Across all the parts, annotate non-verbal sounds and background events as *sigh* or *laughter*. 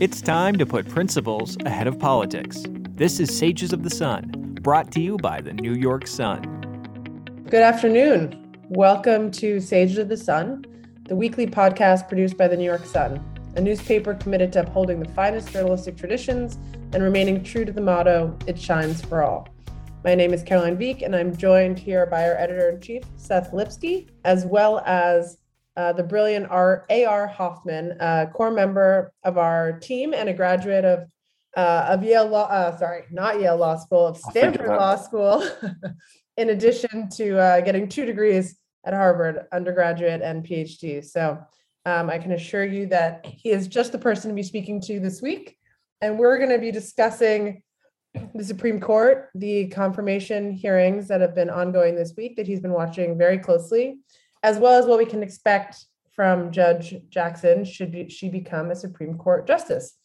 It's time to put principles ahead of politics. This is Sages of the Sun, brought to you by the New York Sun. Good afternoon. Welcome to Sages of the Sun, the weekly podcast produced by the New York Sun, a newspaper committed to upholding the finest journalistic traditions and remaining true to the motto, It Shines for All. My name is Caroline Veek, and I'm joined here by our editor in chief, Seth Lipsky, as well as uh, the brilliant R. A.R. Hoffman, a core member of our team and a graduate of uh, of Yale Law, uh, sorry, not Yale Law School, of Stanford Law School, *laughs* in addition to uh, getting two degrees at Harvard, undergraduate and PhD. So um, I can assure you that he is just the person to be speaking to this week. And we're going to be discussing the Supreme Court, the confirmation hearings that have been ongoing this week that he's been watching very closely, as well as what we can expect from Judge Jackson should she become a Supreme Court justice.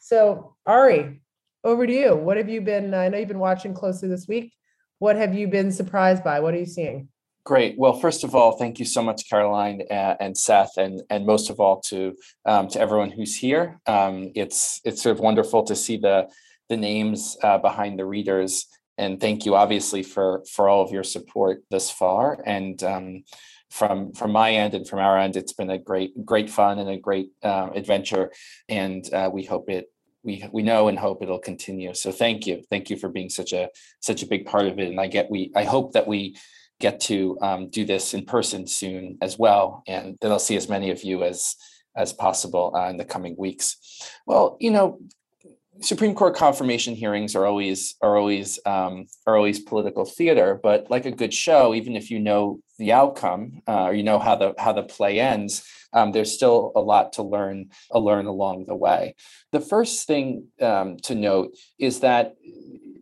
So, Ari, over to you. What have you been? I know you've been watching closely this week. What have you been surprised by? What are you seeing? Great. Well, first of all, thank you so much, Caroline uh, and Seth, and and most of all to um, to everyone who's here. Um, it's it's sort of wonderful to see the the names uh, behind the readers, and thank you, obviously, for for all of your support thus far. And um, from from my end and from our end, it's been a great great fun and a great uh, adventure, and uh, we hope it we we know and hope it'll continue. So thank you, thank you for being such a such a big part of it. And I get we I hope that we get to um, do this in person soon as well, and then I'll see as many of you as as possible uh, in the coming weeks. Well, you know, Supreme Court confirmation hearings are always are always um, are always political theater, but like a good show, even if you know the outcome uh, or you know how the how the play ends, um, there's still a lot to learn uh, learn along the way. The first thing um, to note is that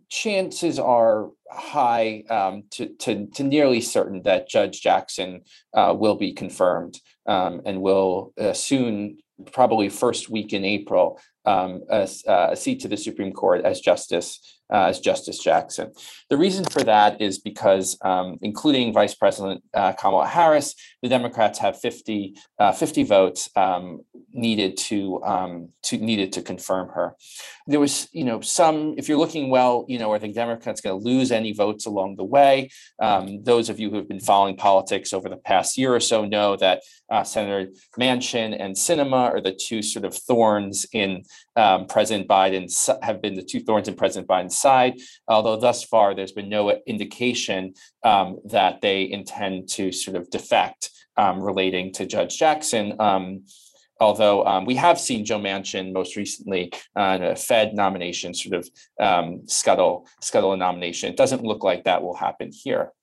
chances are high um, to, to, to nearly certain that Judge Jackson uh, will be confirmed um, and will uh, soon probably first week in April, um, a, a, seat to the Supreme Court as Justice uh, as Justice Jackson. The reason for that is because, um, including Vice President uh, Kamala Harris, the Democrats have 50, uh, 50 votes um, needed to um, to needed to confirm her. There was, you know, some. If you're looking well, you know, are the Democrats going to lose any votes along the way? Um, those of you who have been following politics over the past year or so know that uh, Senator Manchin and Sinema are the two sort of thorns in um, President Biden have been the two thorns in President Biden's side. Although thus far there's been no indication um, that they intend to sort of defect um, relating to Judge Jackson. Um, although um, we have seen Joe Manchin most recently on a Fed nomination sort of um, scuttle scuttle a nomination. It doesn't look like that will happen here.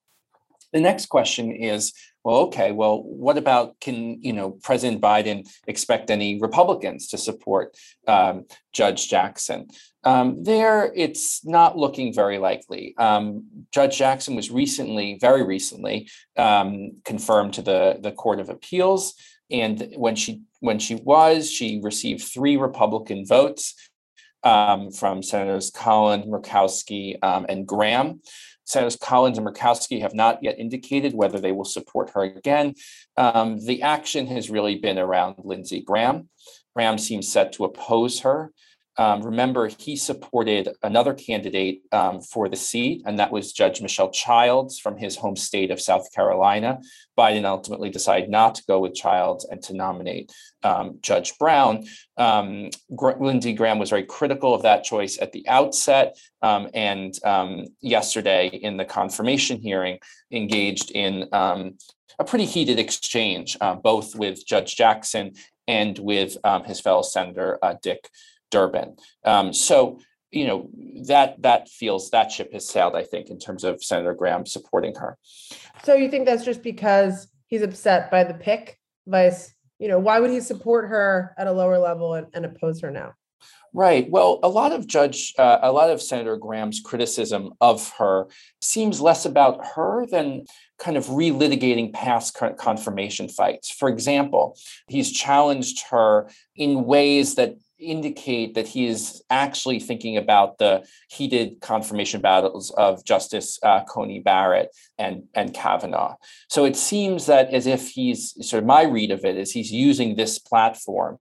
The next question is well, okay, well, what about can you know President Biden expect any Republicans to support um, Judge Jackson? Um, there, it's not looking very likely. Um, Judge Jackson was recently, very recently, um, confirmed to the the Court of Appeals, and when she when she was, she received three Republican votes um, from Senators Collins, Murkowski, um, and Graham. Senators Collins and Murkowski have not yet indicated whether they will support her again. Um, the action has really been around Lindsey Graham. Graham seems set to oppose her. Um, remember, he supported another candidate um, for the seat, and that was Judge Michelle Childs from his home state of South Carolina. Biden ultimately decided not to go with Childs and to nominate um, Judge Brown. Um, Gr- Lindsey Graham was very critical of that choice at the outset, um, and um, yesterday in the confirmation hearing, engaged in a pretty heated exchange, uh, both with Judge Jackson and with his fellow Senator uh, Dick. Durbin. Um, so you know that that feels that ship has sailed. I think in terms of Senator Graham supporting her. So you think that's just because he's upset by the pick, vice? You know, why would he support her at a lower level and, and oppose her now? Right. Well, a lot of Judge, uh, a lot of Senator Graham's criticism of her seems less about her than kind of relitigating past confirmation fights. For example, he's challenged her in ways that indicate that he is actually thinking about the heated confirmation battles of Justice uh, Coney Barrett and, and Kavanaugh. So it seems that as if he's sort of my read of it is he's using this platform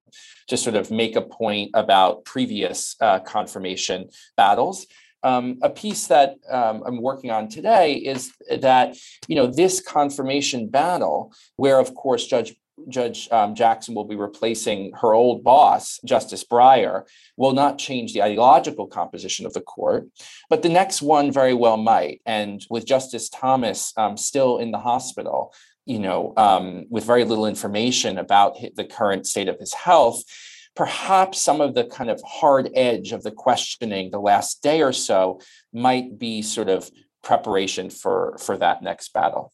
to sort of make a point about previous uh, confirmation battles. Um, a piece that um, I'm working on today is that you know this confirmation battle, where of course Judge Judge um, Jackson will be replacing her old boss, Justice Breyer, will not change the ideological composition of the court, but the next one very well might. And with Justice Thomas um, still in the hospital, you know, um, with very little information about the current state of his health, perhaps some of the kind of hard edge of the questioning the last day or so might be sort of preparation for for that next battle.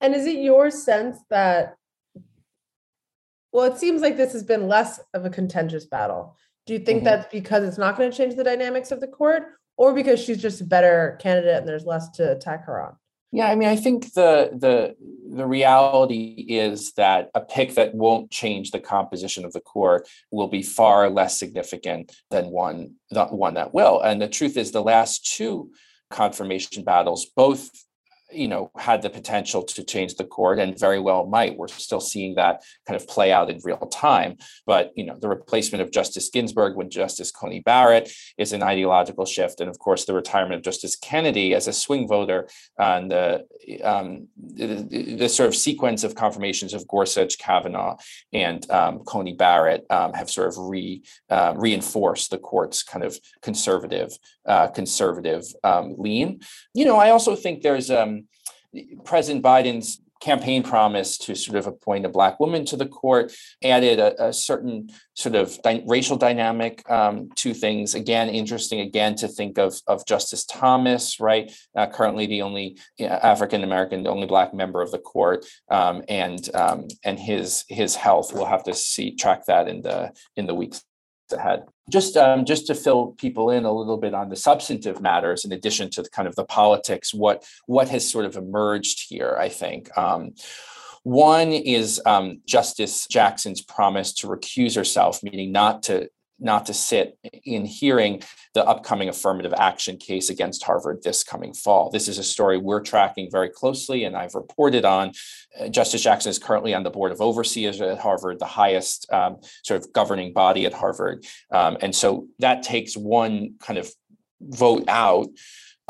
And is it your sense that well, it seems like this has been less of a contentious battle. Do you think mm-hmm. that's because it's not going to change the dynamics of the court, or because she's just a better candidate and there's less to attack her on? Yeah, I mean, I think the the the reality is that a pick that won't change the composition of the court will be far less significant than one the one that will. And the truth is, the last two confirmation battles both you know had the potential to change the court and very well might. We're still seeing that kind of play out in real time. But you know the replacement of justice ginsburg with justice coney barrett is an ideological shift. And of course the retirement of justice kennedy as a swing voter and the, um, the, the, sort of sequence of confirmations of gorsuch kavanaugh and um, coney barrett um, have sort of re uh, reinforced the court's kind of conservative uh, conservative um, lean. You know i also think there's um, President Biden's campaign promise to sort of appoint a black woman to the court added a, a certain sort of di- racial dynamic um, to things. Again interesting again to think of of justice thomas right? Uh, currently the only african american the only black member of the court um, and um, and his his health. We'll have to see track that in the in the weeks ahead. Just um, just to fill people in a little bit on the substantive matters, in addition to the kind of the politics, what what has sort of emerged here, I think. Um, one is um, Justice Jackson's promise to recuse herself, meaning not to not to sit in hearing the upcoming affirmative action case against Harvard this coming fall. This is a story we're tracking very closely, and I've reported on. Uh, Justice Jackson is currently on the board of overseers at Harvard, the highest um, sort of governing body at Harvard. Um, and so that takes one kind of vote out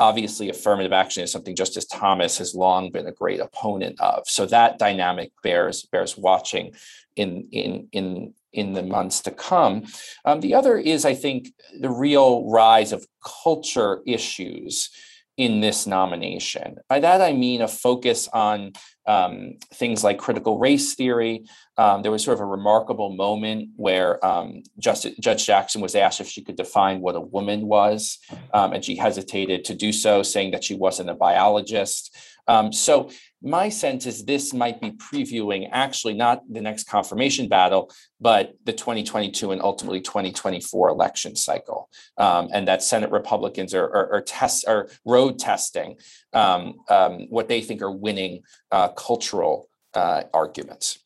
obviously affirmative action is something justice thomas has long been a great opponent of so that dynamic bears bears watching in in in in the months to come. Um, the other is, I think, the real rise of culture issues in this nomination. By that, I mean a focus on um, things like critical race theory. Um, there was sort of a remarkable moment where um, Justice, Judge Jackson was asked if she could define what a woman was, um, and she hesitated to do so, saying that she wasn't a biologist. Um, so my sense is this might be previewing actually not the next confirmation battle, but the 2022 and ultimately 2024 election cycle, um, and that Senate Republicans are, are, are test are road testing um, um, what they think are winning uh, cultural uh, arguments.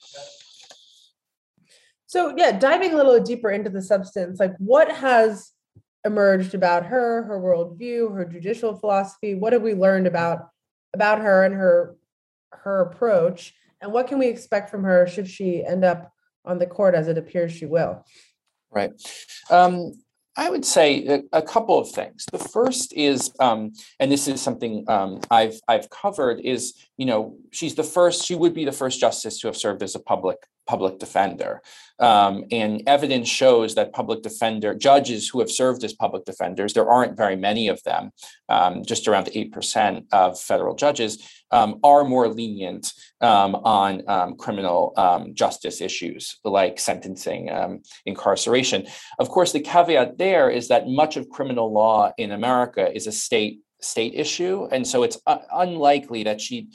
So yeah, diving a little deeper into the substance, like what has emerged about her, her worldview, her judicial philosophy? What have we learned about about her and her her approach and what can we expect from her should she end up on the court as it appears she will right um, I would say a, couple of things. The first is, um, and this is something um, I've I've covered, is you know she's the first. She would be the first justice to have served as a public public defender. Um, and evidence shows that public defender judges who have served as public defenders, there aren't very many of them, um, just around 8% of federal judges, um, are more lenient um, on um, criminal um, justice issues like sentencing, incarceration. Of course, the caveat there is that much of criminal law in America is a state state issue. And so it's uh, unlikely that she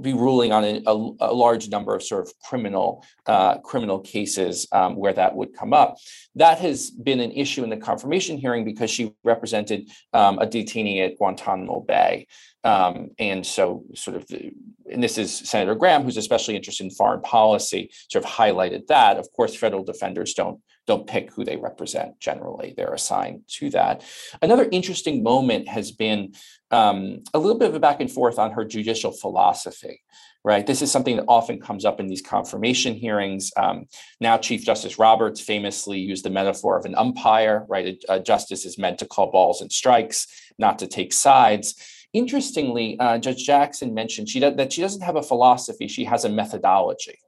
be ruling on a, a, a, large number of sort of criminal uh, criminal cases um, where that would come up. That has been an issue in the confirmation hearing because she represented um, a detainee at Guantanamo Bay. Um, and so, sort of, and this is Senator Graham, who's especially interested in foreign policy, sort of highlighted that. Of course, federal defenders don't don't pick who they represent generally; they're assigned to that. Another interesting moment has been um, a little bit of a back and forth on her judicial philosophy. Right, this is something that often comes up in these confirmation hearings. Um, now, Chief Justice Roberts famously used the metaphor of an umpire. Right, a, a justice is meant to call balls and strikes, not to take sides Interestingly, uh, Judge Jackson mentioned she that she doesn't have a philosophy; she has a methodology.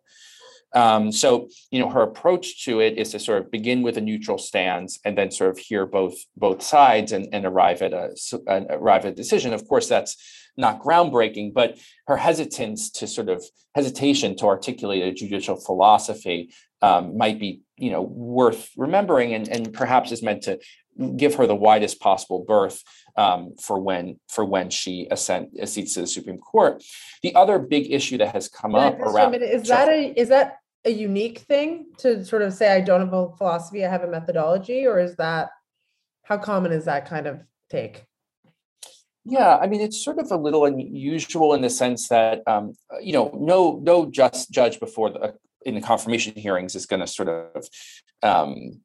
Um, so, you know, her approach to it is to sort of begin with a neutral stance and then sort of hear both both sides and, and arrive at a arrive at a decision. Of course, that's not groundbreaking, but her hesitance to sort of hesitation to articulate a judicial philosophy um, might be, you know, worth remembering and, and perhaps is meant to give her the widest possible berth um, for when for when she ascend seats to the Supreme Court. The other big issue that has come up around is that a is that a unique thing to sort of say I don't have a philosophy, I have a methodology, or is that how common is that kind of take? Yeah, I mean it's sort of a little unusual in the sense that um, you know no no just judge before the in the confirmation hearings is going to sort of um,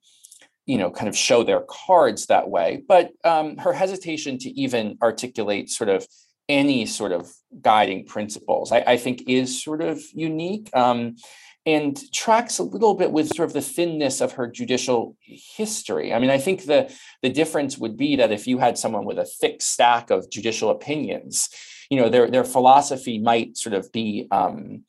you know kind of show their cards that way. But um, her hesitation to even articulate sort of any sort of guiding principles i, I think is sort of unique um, and tracks a little bit with sort of the thinness of her judicial history. I mean i think the the difference would be that if you had someone with a thick stack of judicial opinions you know their their philosophy might sort of be um,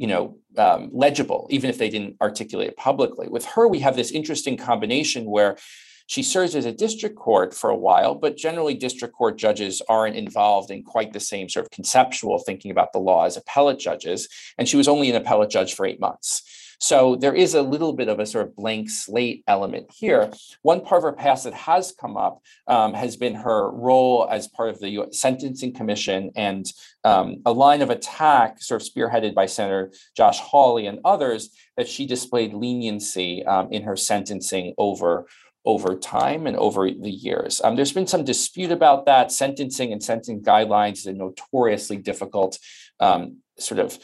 you know um, legible even if they didn't articulate it publicly. With her we have this interesting combination where she serves as a district court for a while but generally district court judges aren't involved in quite the same sort of conceptual thinking about the law as appellate judges and she was only an appellate judge for eight months so there is a little bit of a sort of blank slate element here. One part of her past that has come up um, has been her role as part of the US Sentencing Commission and um, a line of attack, sort of spearheaded by Senator Josh Hawley and others, that she displayed leniency um, in her sentencing over over time and over the years. Um, there's been some dispute about that. Sentencing and sentencing guidelines is a notoriously difficult um, sort of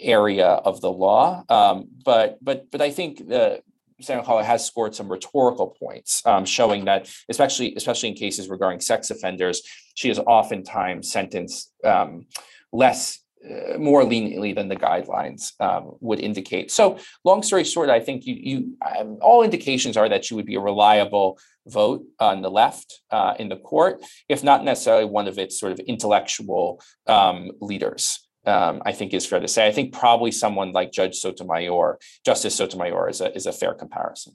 area of the law. Um, but but but I think the Hawley has scored some rhetorical points, um, showing that especially especially in cases regarding sex offenders, she is oftentimes sentenced um, less. Uh, more leniently than the guidelines um, would indicate. So, long story short, I think you, you um, all indications are that she would be a reliable vote on the left uh, in the court, if not necessarily one of its sort of intellectual um, leaders um, I think is fair to say. I think probably someone like Judge Sotomayor, Justice Sotomayor, is a is a fair comparison.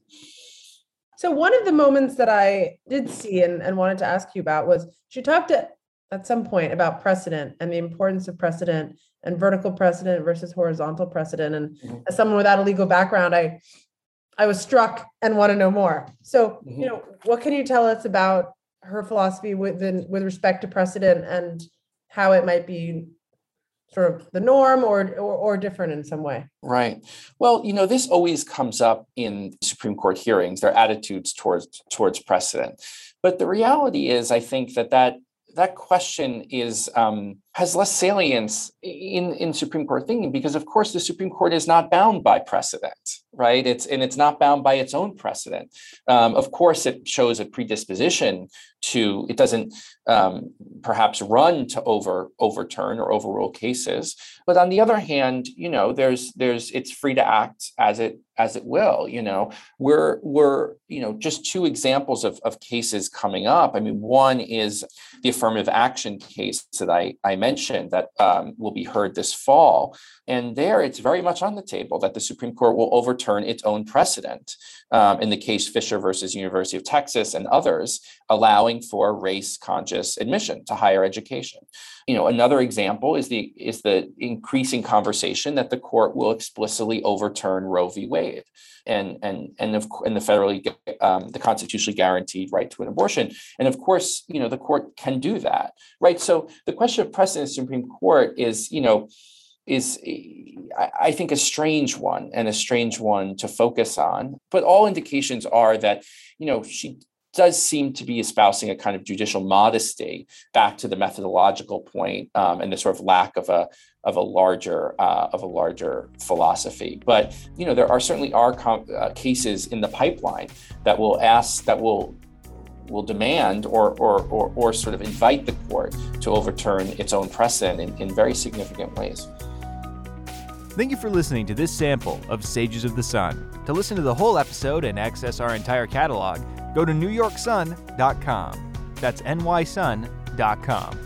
So one of the moments that I did see and, and wanted to ask you about was she talked at, at some point about precedent and the importance of precedent and vertical precedent versus horizontal precedent. And mm-hmm. as someone without a legal background, I I was struck and want to know more. So, mm-hmm. you know, what can you tell us about her philosophy with with respect to precedent and how it might be sort of the norm or, or, or different in some way. Right. Well you know this always comes up in supreme court hearings their attitudes towards towards precedent. But the reality is i think that that that question is um, has less salience in in Supreme Court thinking because, of course, the Supreme Court is not bound by precedent, right? It's and it's not bound by its own precedent. Um, of course, it shows a predisposition to. It doesn't um, perhaps run to over overturn or overrule cases, but on the other hand, you know, there's there's it's free to act as it as it will. You know, we're we're you know just two examples of of cases coming up. I mean, one is the affirmative action case that I I that um, will be heard this fall. And there it's very much on the table that the Supreme Court will overturn its own precedent um, in the case Fisher versus University of Texas and others, allowing for race conscious admission to higher education. You know, another example is the is the increasing conversation that the court will explicitly overturn Roe v. Wade and and and of and the federally um, the constitutionally guaranteed right to an abortion. And of course, you know the court can do that, right? So the question of precedent the Supreme Court is, you know, is I think a strange one and a strange one to focus on. But all indications are that, you know, she does seem to be espousing a kind of judicial modesty back to the methodological point, um, and the sort of lack of a of a larger uh, of a larger philosophy. But you know there are certainly are com- uh, cases in the pipeline that will ask that will will demand or, or, or, or, sort of invite the court to overturn its own precedent in, in very significant ways. Thank you for listening to this sample of Sages of the Sun. To listen to the whole episode and access our entire catalog, go to newyorksun.com. That's nysun.com.